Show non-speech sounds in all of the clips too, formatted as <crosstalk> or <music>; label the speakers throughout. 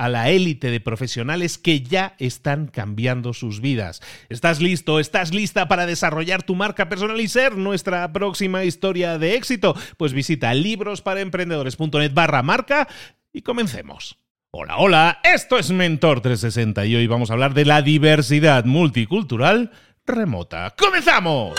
Speaker 1: a la élite de profesionales que ya están cambiando sus vidas. ¿Estás listo? ¿Estás lista para desarrollar tu marca personal y ser nuestra próxima historia de éxito? Pues visita librosparaemprendedores.net barra marca y comencemos. Hola, hola, esto es Mentor 360 y hoy vamos a hablar de la diversidad multicultural remota. ¡Comenzamos!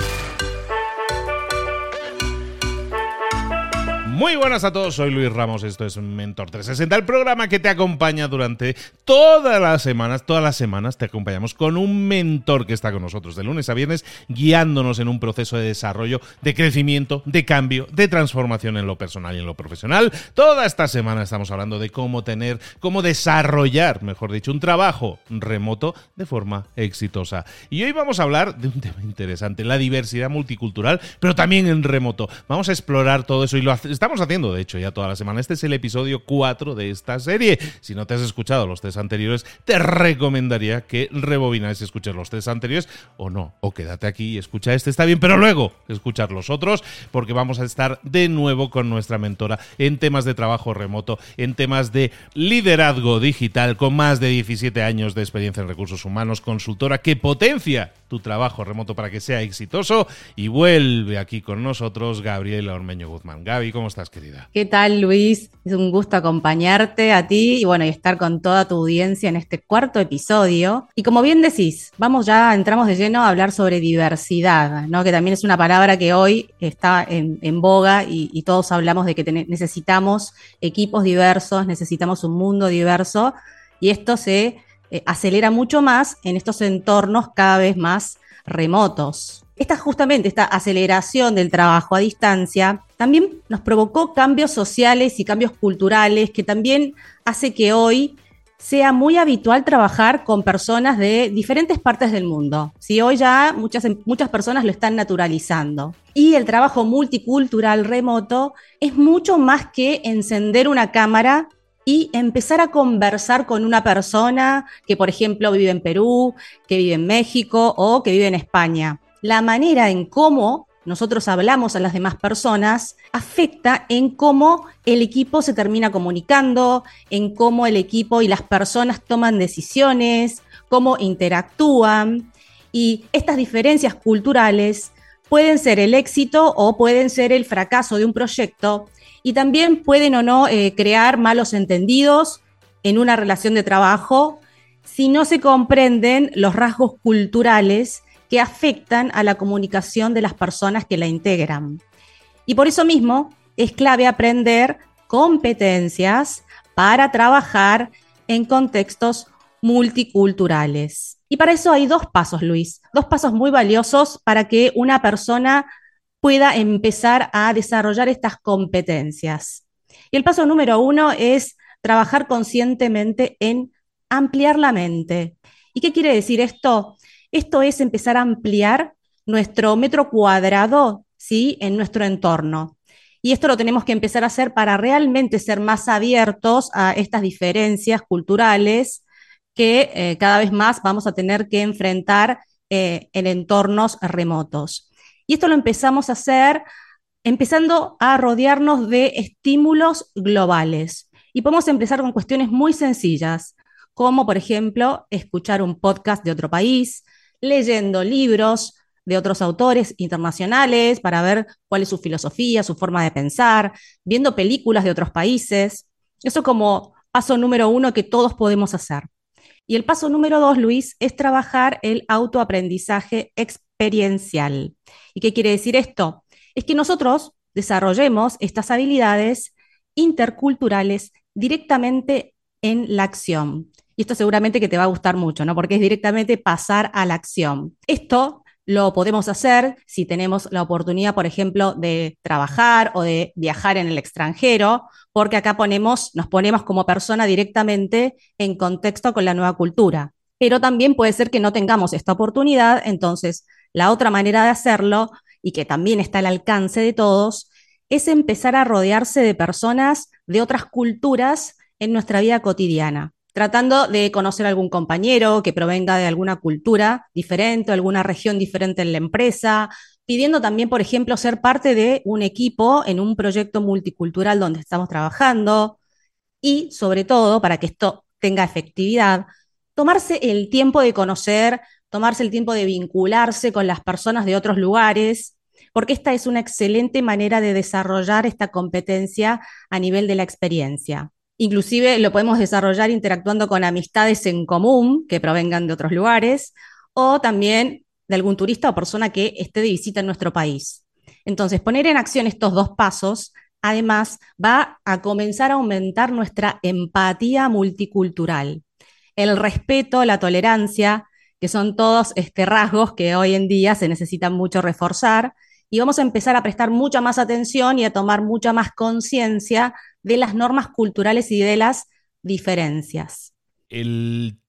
Speaker 1: Muy buenas a todos, soy Luis Ramos, esto es Mentor 360, el programa que te acompaña durante todas las semanas, todas las semanas te acompañamos con un mentor que está con nosotros de lunes a viernes, guiándonos en un proceso de desarrollo, de crecimiento, de cambio, de transformación en lo personal y en lo profesional. Toda esta semana estamos hablando de cómo tener, cómo desarrollar, mejor dicho, un trabajo remoto de forma exitosa. Y hoy vamos a hablar de un tema interesante, la diversidad multicultural, pero también en remoto. Vamos a explorar todo eso y lo estamos haciendo, de hecho, ya toda la semana. Este es el episodio 4 de esta serie. Si no te has escuchado los tres anteriores, te recomendaría que rebobines y escuches los tres anteriores o no. O quédate aquí y escucha este, está bien, pero luego escuchar los otros, porque vamos a estar de nuevo con nuestra mentora en temas de trabajo remoto, en temas de liderazgo digital, con más de 17 años de experiencia en recursos humanos, consultora que potencia tu trabajo remoto para que sea exitoso. Y vuelve aquí con nosotros Gabriela Ormeño Guzmán. Gaby, ¿cómo estás, querida?
Speaker 2: ¿Qué tal, Luis? Es un gusto acompañarte a ti y bueno, y estar con toda tu audiencia en este cuarto episodio. Y como bien decís, vamos ya, entramos de lleno a hablar sobre diversidad, ¿no? Que también es una palabra que hoy está en, boga y, todos hablamos de que necesitamos equipos diversos, necesitamos un mundo diverso y esto se eh, acelera mucho más en estos entornos cada vez más remotos. Esta justamente, esta aceleración del trabajo a distancia, también nos provocó cambios sociales y cambios culturales que también hace que hoy sea muy habitual trabajar con personas de diferentes partes del mundo. Si hoy ya muchas, muchas personas lo están naturalizando. Y el trabajo multicultural remoto es mucho más que encender una cámara y empezar a conversar con una persona que, por ejemplo, vive en Perú, que vive en México o que vive en España. La manera en cómo nosotros hablamos a las demás personas afecta en cómo el equipo se termina comunicando, en cómo el equipo y las personas toman decisiones, cómo interactúan. Y estas diferencias culturales pueden ser el éxito o pueden ser el fracaso de un proyecto y también pueden o no eh, crear malos entendidos en una relación de trabajo si no se comprenden los rasgos culturales que afectan a la comunicación de las personas que la integran. Y por eso mismo es clave aprender competencias para trabajar en contextos multiculturales. Y para eso hay dos pasos, Luis, dos pasos muy valiosos para que una persona pueda empezar a desarrollar estas competencias. Y el paso número uno es trabajar conscientemente en ampliar la mente. ¿Y qué quiere decir esto? Esto es empezar a ampliar nuestro metro cuadrado, ¿sí? En nuestro entorno. Y esto lo tenemos que empezar a hacer para realmente ser más abiertos a estas diferencias culturales que eh, cada vez más vamos a tener que enfrentar eh, en entornos remotos. Y esto lo empezamos a hacer empezando a rodearnos de estímulos globales. Y podemos empezar con cuestiones muy sencillas, como por ejemplo escuchar un podcast de otro país, leyendo libros de otros autores internacionales para ver cuál es su filosofía, su forma de pensar, viendo películas de otros países. Eso como paso número uno que todos podemos hacer. Y el paso número dos, Luis, es trabajar el autoaprendizaje experiencial. ¿Y qué quiere decir esto? Es que nosotros desarrollemos estas habilidades interculturales directamente en la acción. Y esto seguramente que te va a gustar mucho, ¿no? Porque es directamente pasar a la acción. Esto lo podemos hacer si tenemos la oportunidad, por ejemplo, de trabajar o de viajar en el extranjero, porque acá ponemos, nos ponemos como persona directamente en contexto con la nueva cultura. Pero también puede ser que no tengamos esta oportunidad, entonces la otra manera de hacerlo, y que también está al alcance de todos, es empezar a rodearse de personas de otras culturas en nuestra vida cotidiana tratando de conocer algún compañero que provenga de alguna cultura diferente, alguna región diferente en la empresa, pidiendo también, por ejemplo, ser parte de un equipo en un proyecto multicultural donde estamos trabajando y, sobre todo, para que esto tenga efectividad, tomarse el tiempo de conocer, tomarse el tiempo de vincularse con las personas de otros lugares, porque esta es una excelente manera de desarrollar esta competencia a nivel de la experiencia. Inclusive lo podemos desarrollar interactuando con amistades en común que provengan de otros lugares o también de algún turista o persona que esté de visita en nuestro país. Entonces, poner en acción estos dos pasos, además, va a comenzar a aumentar nuestra empatía multicultural, el respeto, la tolerancia, que son todos este, rasgos que hoy en día se necesitan mucho reforzar, y vamos a empezar a prestar mucha más atención y a tomar mucha más conciencia de las normas culturales y de las diferencias.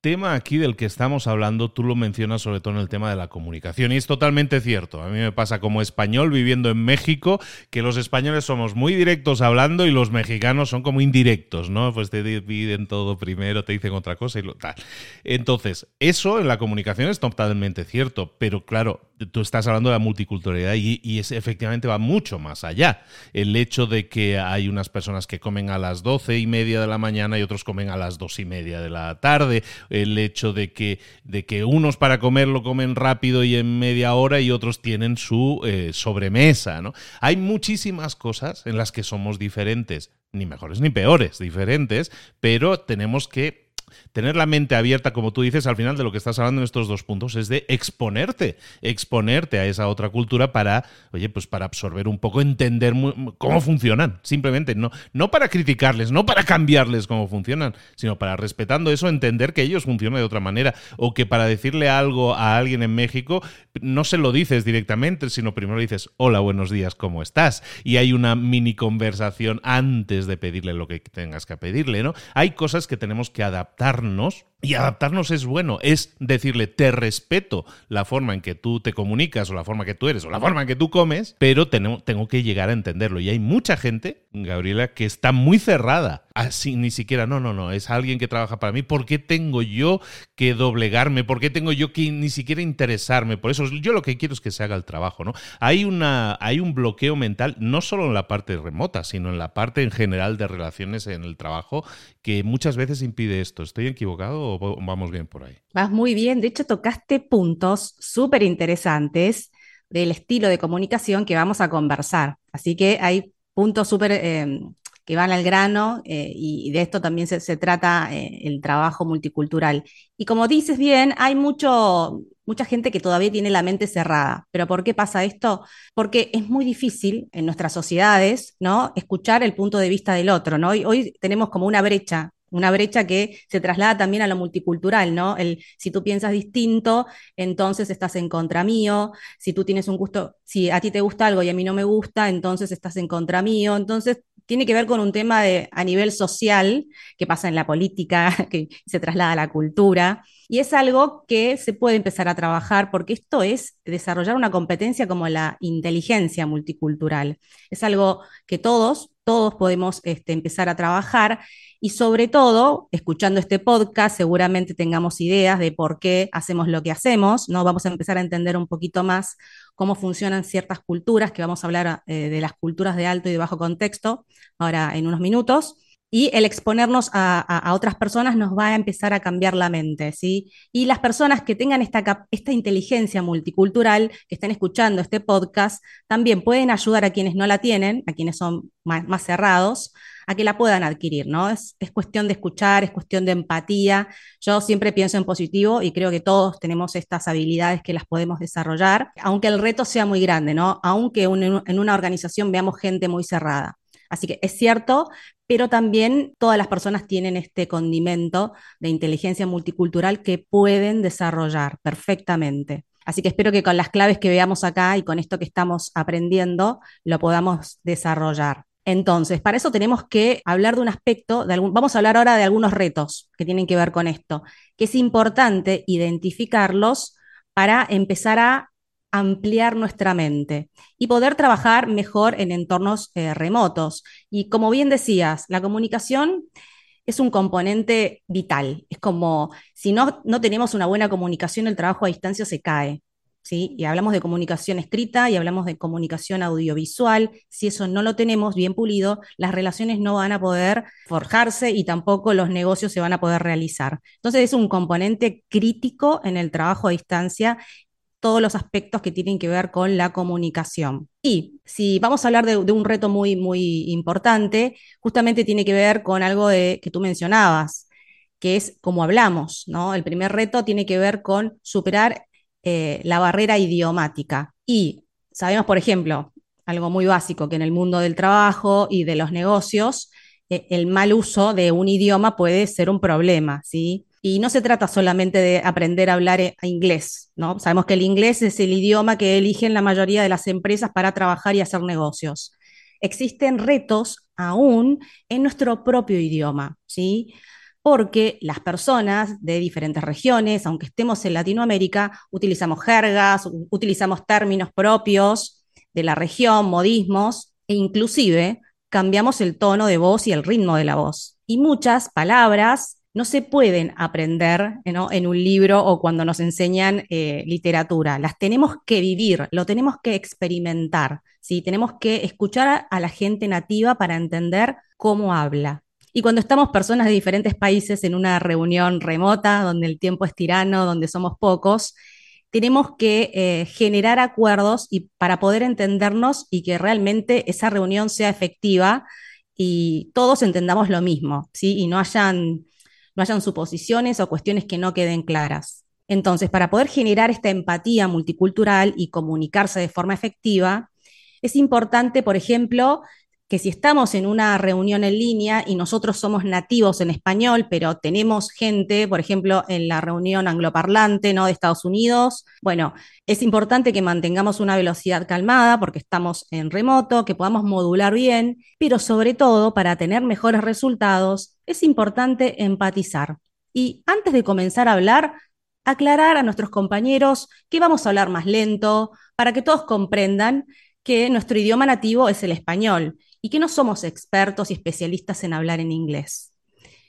Speaker 1: Tema aquí del que estamos hablando, tú lo mencionas sobre todo en el tema de la comunicación y es totalmente cierto. A mí me pasa como español viviendo en México que los españoles somos muy directos hablando y los mexicanos son como indirectos, ¿no? Pues te piden todo primero, te dicen otra cosa y lo tal. Entonces, eso en la comunicación es totalmente cierto, pero claro, tú estás hablando de la multiculturalidad y, y es, efectivamente va mucho más allá. El hecho de que hay unas personas que comen a las doce y media de la mañana y otros comen a las dos y media de la tarde el hecho de que, de que unos para comer lo comen rápido y en media hora y otros tienen su eh, sobremesa. ¿no? Hay muchísimas cosas en las que somos diferentes, ni mejores ni peores, diferentes, pero tenemos que tener la mente abierta, como tú dices, al final de lo que estás hablando en estos dos puntos, es de exponerte, exponerte a esa otra cultura para, oye, pues para absorber un poco, entender cómo funcionan, simplemente, no, no para criticarles, no para cambiarles cómo funcionan, sino para respetando eso, entender que ellos funcionan de otra manera, o que para decirle algo a alguien en México, no se lo dices directamente, sino primero dices, hola, buenos días, ¿cómo estás? Y hay una mini conversación antes de pedirle lo que tengas que pedirle, ¿no? Hay cosas que tenemos que adaptar acercarnos y adaptarnos es bueno, es decirle, te respeto la forma en que tú te comunicas o la forma que tú eres o la forma en que tú comes, pero tengo, tengo que llegar a entenderlo. Y hay mucha gente, Gabriela, que está muy cerrada. Así, ni siquiera, no, no, no, es alguien que trabaja para mí. ¿Por qué tengo yo que doblegarme? ¿Por qué tengo yo que ni siquiera interesarme? Por eso yo lo que quiero es que se haga el trabajo, ¿no? Hay, una, hay un bloqueo mental, no solo en la parte remota, sino en la parte en general de relaciones en el trabajo, que muchas veces impide esto. ¿Estoy equivocado vamos bien por ahí?
Speaker 2: Vas muy bien. De hecho, tocaste puntos súper interesantes del estilo de comunicación que vamos a conversar. Así que hay puntos súper eh, que van al grano eh, y, de esto también se, trata eh, el trabajo multicultural. Y como dices bien, hay mucho, mucha gente que todavía tiene la mente cerrada. ¿Pero por qué pasa esto? Porque es muy difícil en nuestras sociedades, ¿no? Escuchar el punto de vista del otro, ¿no? Hoy tenemos como una brecha una brecha que se traslada también a lo multicultural, ¿no? El, si tú piensas distinto, entonces estás en contra mío, si tú tienes un gusto, si a ti te gusta algo y a mí no me gusta, entonces estás en contra mío, entonces tiene que ver con un tema de, a nivel social que pasa en la política, <laughs> que se traslada a la cultura. Y es algo que se puede empezar a trabajar porque esto es desarrollar una competencia como la inteligencia multicultural. Es algo que todos, todos podemos este, empezar a trabajar y sobre todo, escuchando este podcast, seguramente tengamos ideas de por qué hacemos lo que hacemos, ¿no? Vamos a empezar a entender un poquito más cómo funcionan ciertas culturas, que vamos a hablar eh, de las culturas de alto y de bajo contexto ahora en unos minutos. Y el exponernos a, otras personas nos va a empezar a cambiar la mente, ¿sí? Y las personas que tengan esta, inteligencia multicultural, que estén escuchando este podcast, también pueden ayudar a quienes no la tienen, a quienes son más, cerrados, a que la puedan adquirir, ¿no? Es, cuestión de escuchar, es cuestión de empatía. Yo siempre pienso en positivo y creo que todos tenemos estas habilidades que las podemos desarrollar, aunque el reto sea muy grande, ¿no? Aunque en una organización veamos gente muy cerrada. Así que es cierto, pero también todas las personas tienen este condimento de inteligencia multicultural que pueden desarrollar perfectamente. Así que espero que con las claves que veamos acá y con esto que estamos aprendiendo lo podamos desarrollar. Entonces, para eso tenemos que hablar de un aspecto, de algún, vamos a hablar ahora de algunos retos que tienen que ver con esto, que es importante identificarlos para empezar a ampliar nuestra mente y poder trabajar mejor en entornos eh, remotos. Y como bien decías, la comunicación es un componente vital. Es como si no, no tenemos una buena comunicación, el trabajo a distancia se cae. Y hablamos de comunicación escrita y hablamos de comunicación audiovisual. Si eso no lo tenemos bien pulido, las relaciones no van a poder forjarse y tampoco los negocios se van a poder realizar. Entonces es un componente crítico en el trabajo a distancia todos los aspectos que tienen que ver con la comunicación. Y si vamos a hablar de, un reto muy, muy importante, justamente tiene que ver con algo que tú mencionabas, que es cómo hablamos, ¿no? El primer reto tiene que ver con superar eh, la barrera idiomática. Y sabemos, por ejemplo, algo muy básico, que en el mundo del trabajo y de los negocios, eh, el mal uso de un idioma puede ser un problema, ¿sí? Y no se trata solamente de aprender a hablar eh, inglés, ¿no? Sabemos que el inglés es el idioma que eligen la mayoría de las empresas para trabajar y hacer negocios. Existen retos aún en nuestro propio idioma, ¿sí? porque las personas de diferentes regiones, aunque estemos en Latinoamérica, utilizamos jergas, utilizamos términos propios de la región, modismos, e inclusive cambiamos el tono de voz y el ritmo de la voz. Y muchas palabras no se pueden aprender en un libro o cuando nos enseñan eh, literatura. Las tenemos que vivir, lo tenemos que experimentar. ¿sí? Tenemos que escuchar a la gente nativa para entender cómo habla. Y cuando estamos personas de diferentes países en una reunión remota, donde el tiempo es tirano, donde somos pocos, tenemos que eh, generar acuerdos y para poder entendernos y que realmente esa reunión sea efectiva y todos entendamos lo mismo, ¿sí? Y no hayan, no hayan suposiciones o cuestiones que no queden claras. Entonces, para poder generar esta empatía multicultural y comunicarse de forma efectiva, es importante, por ejemplo, que si estamos en una reunión en línea y nosotros somos nativos en español, pero tenemos gente, por ejemplo, en la reunión angloparlante ¿no? de Estados Unidos, bueno, es importante que mantengamos una velocidad calmada porque estamos en remoto, que podamos modular bien, pero sobre todo para tener mejores resultados, es importante empatizar. Y antes de comenzar a hablar, aclarar a nuestros compañeros que vamos a hablar más lento, para que todos comprendan que nuestro idioma nativo es el español y que no somos expertos y especialistas en hablar en inglés.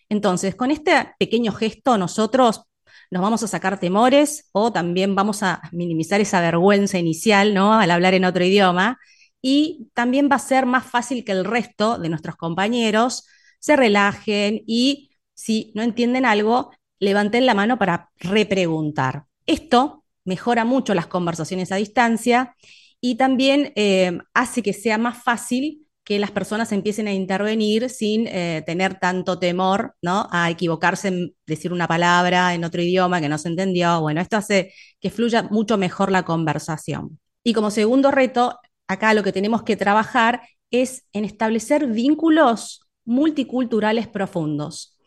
Speaker 2: Entonces, con este pequeño gesto nosotros nos vamos a sacar temores o también vamos a minimizar esa vergüenza inicial. Al hablar en otro idioma y también va a ser más fácil que el resto de nuestros compañeros se relajen y si no entienden algo, levanten la mano para repreguntar. Esto mejora mucho las conversaciones a distancia y también eh, hace que sea más fácil que las personas empiecen a intervenir sin eh, tener tanto temor, ¿no? A equivocarse en decir una palabra en otro idioma que no se entendió. Bueno, esto hace que fluya mucho mejor la conversación. Y como segundo reto, acá lo que tenemos que trabajar es en establecer vínculos multiculturales profundos.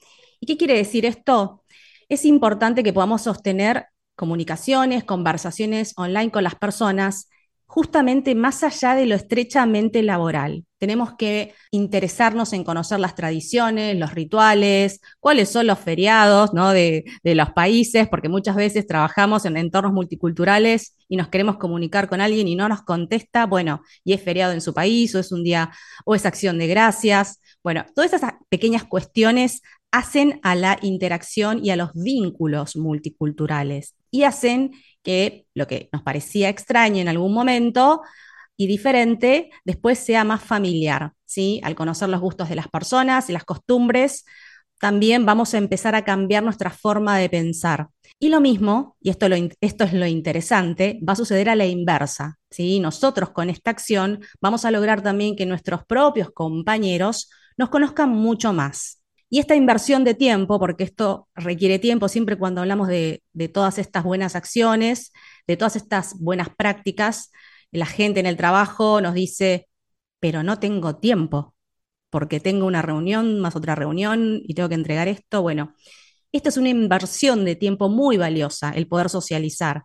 Speaker 2: ¿Y qué quiere decir esto? Es importante que podamos sostener comunicaciones, conversaciones online con las personas justamente más allá de lo estrechamente laboral. Tenemos que interesarnos en conocer las tradiciones, los rituales, cuáles son los feriados ¿no? de, de, los países, porque muchas veces trabajamos en entornos multiculturales y nos queremos comunicar con alguien y no nos contesta, bueno, y es feriado en su país, o es un día, o es acción de gracias. Bueno, todas esas pequeñas cuestiones hacen a la interacción y a los vínculos multiculturales y hacen que lo que nos parecía extraño en algún momento y diferente, después sea más familiar, ¿sí? Al conocer los gustos de las personas y las costumbres, también vamos a empezar a cambiar nuestra forma de pensar. Y lo mismo, y esto, es lo interesante, va a suceder a la inversa, ¿sí? Nosotros con esta acción vamos a lograr también que nuestros propios compañeros nos conozcan mucho más. Y esta inversión de tiempo, porque esto requiere tiempo siempre cuando hablamos de, todas estas buenas acciones, de todas estas buenas prácticas, la gente en el trabajo nos dice, pero no tengo tiempo, porque tengo una reunión más otra reunión y tengo que entregar esto. Bueno, esta es una inversión de tiempo muy valiosa, el poder socializar,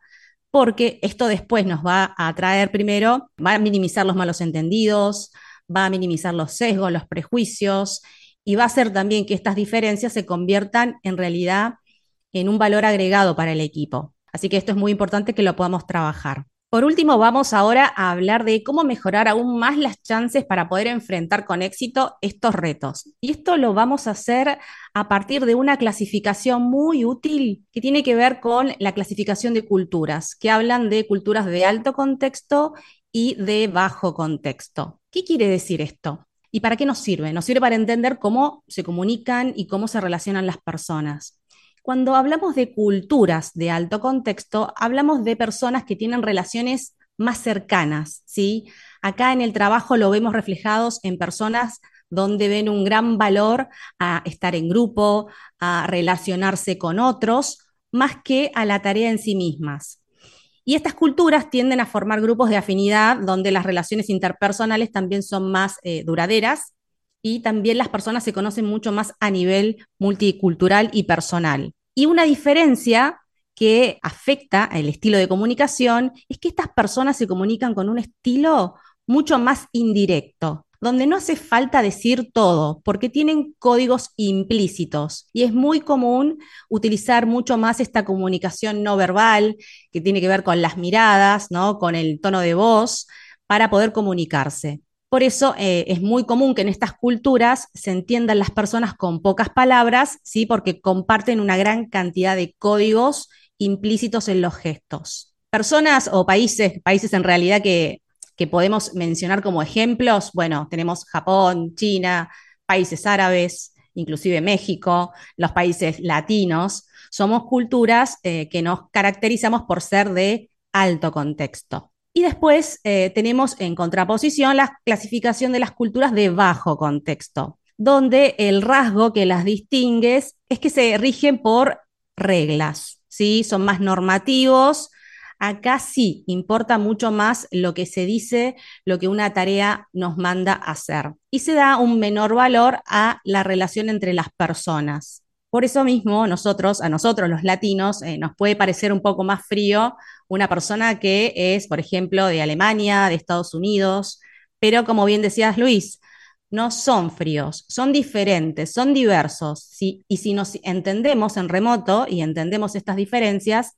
Speaker 2: porque esto después nos va a traer primero, va a minimizar los malos entendidos, va a minimizar los sesgos, los prejuicios y va a hacer también que estas diferencias se conviertan en realidad en un valor agregado para el equipo. Así que esto es muy importante que lo podamos trabajar. Por último, vamos ahora a hablar de cómo mejorar aún más las chances para poder enfrentar con éxito estos retos. Y esto lo vamos a hacer a partir de una clasificación muy útil que tiene que ver con la clasificación de culturas, que hablan de culturas de alto contexto y de bajo contexto. ¿Qué quiere decir esto? ¿Y para qué nos sirve? Nos sirve para entender cómo se comunican y cómo se relacionan las personas. Cuando hablamos de culturas de alto contexto, hablamos de personas que tienen relaciones más cercanas, ¿sí? Acá en el trabajo lo vemos reflejados en personas donde ven un gran valor a estar en grupo, a relacionarse con otros, más que a la tarea en sí mismas. Y estas culturas tienden a formar grupos de afinidad donde las relaciones interpersonales también son más eh, duraderas y también las personas se conocen mucho más a nivel multicultural y personal. Y una diferencia que afecta el estilo de comunicación es que estas personas se comunican con un estilo mucho más indirecto donde no hace falta decir todo, porque tienen códigos implícitos y es muy común utilizar mucho más esta comunicación no verbal que tiene que ver con las miradas, ¿no? con el tono de voz, para poder comunicarse. Por eso eh, es muy común que en estas culturas se entiendan las personas con pocas palabras, ¿sí? porque comparten una gran cantidad de códigos implícitos en los gestos. Personas o países, países en realidad que que podemos mencionar como ejemplos, bueno, tenemos Japón, China, países árabes, inclusive México, los países latinos, somos culturas eh, que nos caracterizamos por ser de alto contexto. Y después eh, tenemos en contraposición la clasificación de las culturas de bajo contexto, donde el rasgo que las distingue es que se rigen por reglas, ¿sí? Son más normativos, Acá sí importa mucho más lo que se dice, lo que una tarea nos manda hacer. Y se da un menor valor a la relación entre las personas. Por eso mismo, nosotros, a nosotros los latinos, eh, nos puede parecer un poco más frío una persona que es, por ejemplo, de Alemania, de Estados Unidos, pero como bien decías, Luis, no son fríos, son diferentes, son diversos. y si nos entendemos en remoto y entendemos estas diferencias,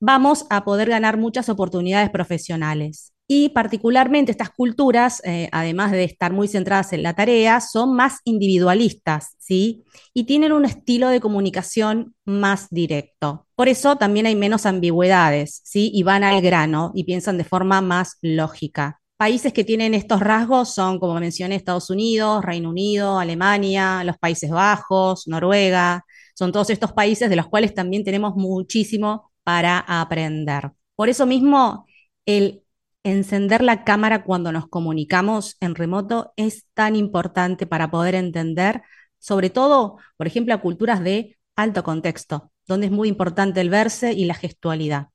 Speaker 2: vamos a poder ganar muchas oportunidades profesionales. Y particularmente estas culturas, eh, además de estar muy centradas en la tarea, son más individualistas, ¿sí? Y tienen un estilo de comunicación más directo. Por eso también hay menos ambigüedades, ¿sí? Y van al grano y piensan de forma más lógica. Países que tienen estos rasgos son, como mencioné, Estados Unidos, Reino Unido, Alemania, los Países Bajos, Noruega. Son todos estos países de los cuales también tenemos muchísimo para aprender. Por eso mismo, el encender la cámara cuando nos comunicamos en remoto es tan importante para poder entender, sobre todo, por ejemplo, a culturas de alto contexto, donde es muy importante el verse y la gestualidad.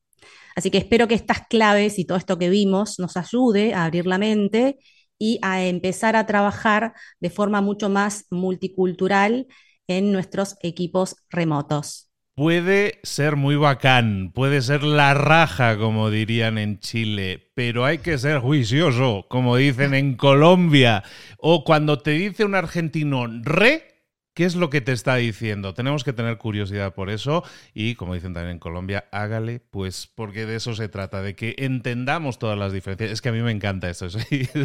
Speaker 2: Así que espero que estas claves y todo esto que vimos nos ayude a abrir la mente y a empezar a trabajar de forma mucho más multicultural en nuestros equipos remotos.
Speaker 1: Puede ser muy bacán, puede ser la raja, como dirían en Chile, pero hay que ser juicioso, como dicen en Colombia. O cuando te dice un argentino re, ¿Qué es lo que te está diciendo? Tenemos que tener curiosidad por eso y, como dicen también en Colombia, hágale, pues porque de eso se trata, de que entendamos todas las diferencias. Es que a mí me encanta <laughs> soy,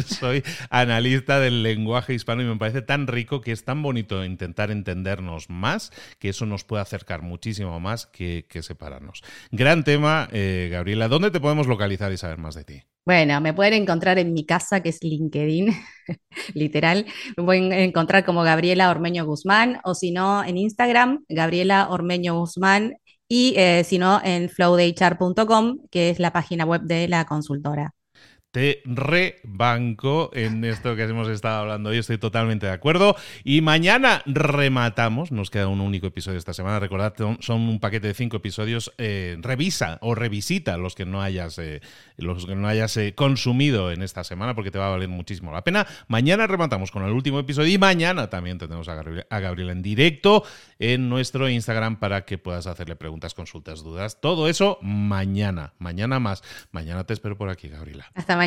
Speaker 1: soy analista del lenguaje hispano y me parece tan rico que es tan bonito intentar entendernos más, que eso nos puede acercar muchísimo más que, separarnos. Gran tema, eh, Gabriela. ¿Dónde te podemos localizar y saber más de ti?
Speaker 2: Bueno, me pueden encontrar en mi casa, que es LinkedIn, <laughs> literal. Me pueden encontrar como Gabriela Ormeño Guzmán, o si no, en Instagram, Gabriela Ormeño Guzmán, y eh, si no, en flowdaychar.com, que es la página web de la consultora
Speaker 1: te rebanco en esto que hemos estado hablando hoy. Estoy totalmente de acuerdo. Y mañana rematamos. Nos queda un único episodio esta semana. Recordad, son un paquete de cinco episodios. Eh, revisa o revisita los que no hayas, eh, los que no hayas eh, consumido en esta semana porque te va a valer muchísimo la pena. Mañana rematamos con el último episodio y mañana también tenemos a Gabriel, en directo en nuestro Instagram para que puedas hacerle preguntas, consultas, dudas. Todo eso mañana. Mañana más. Mañana te espero por aquí, Gabriela.
Speaker 2: Hasta mañana.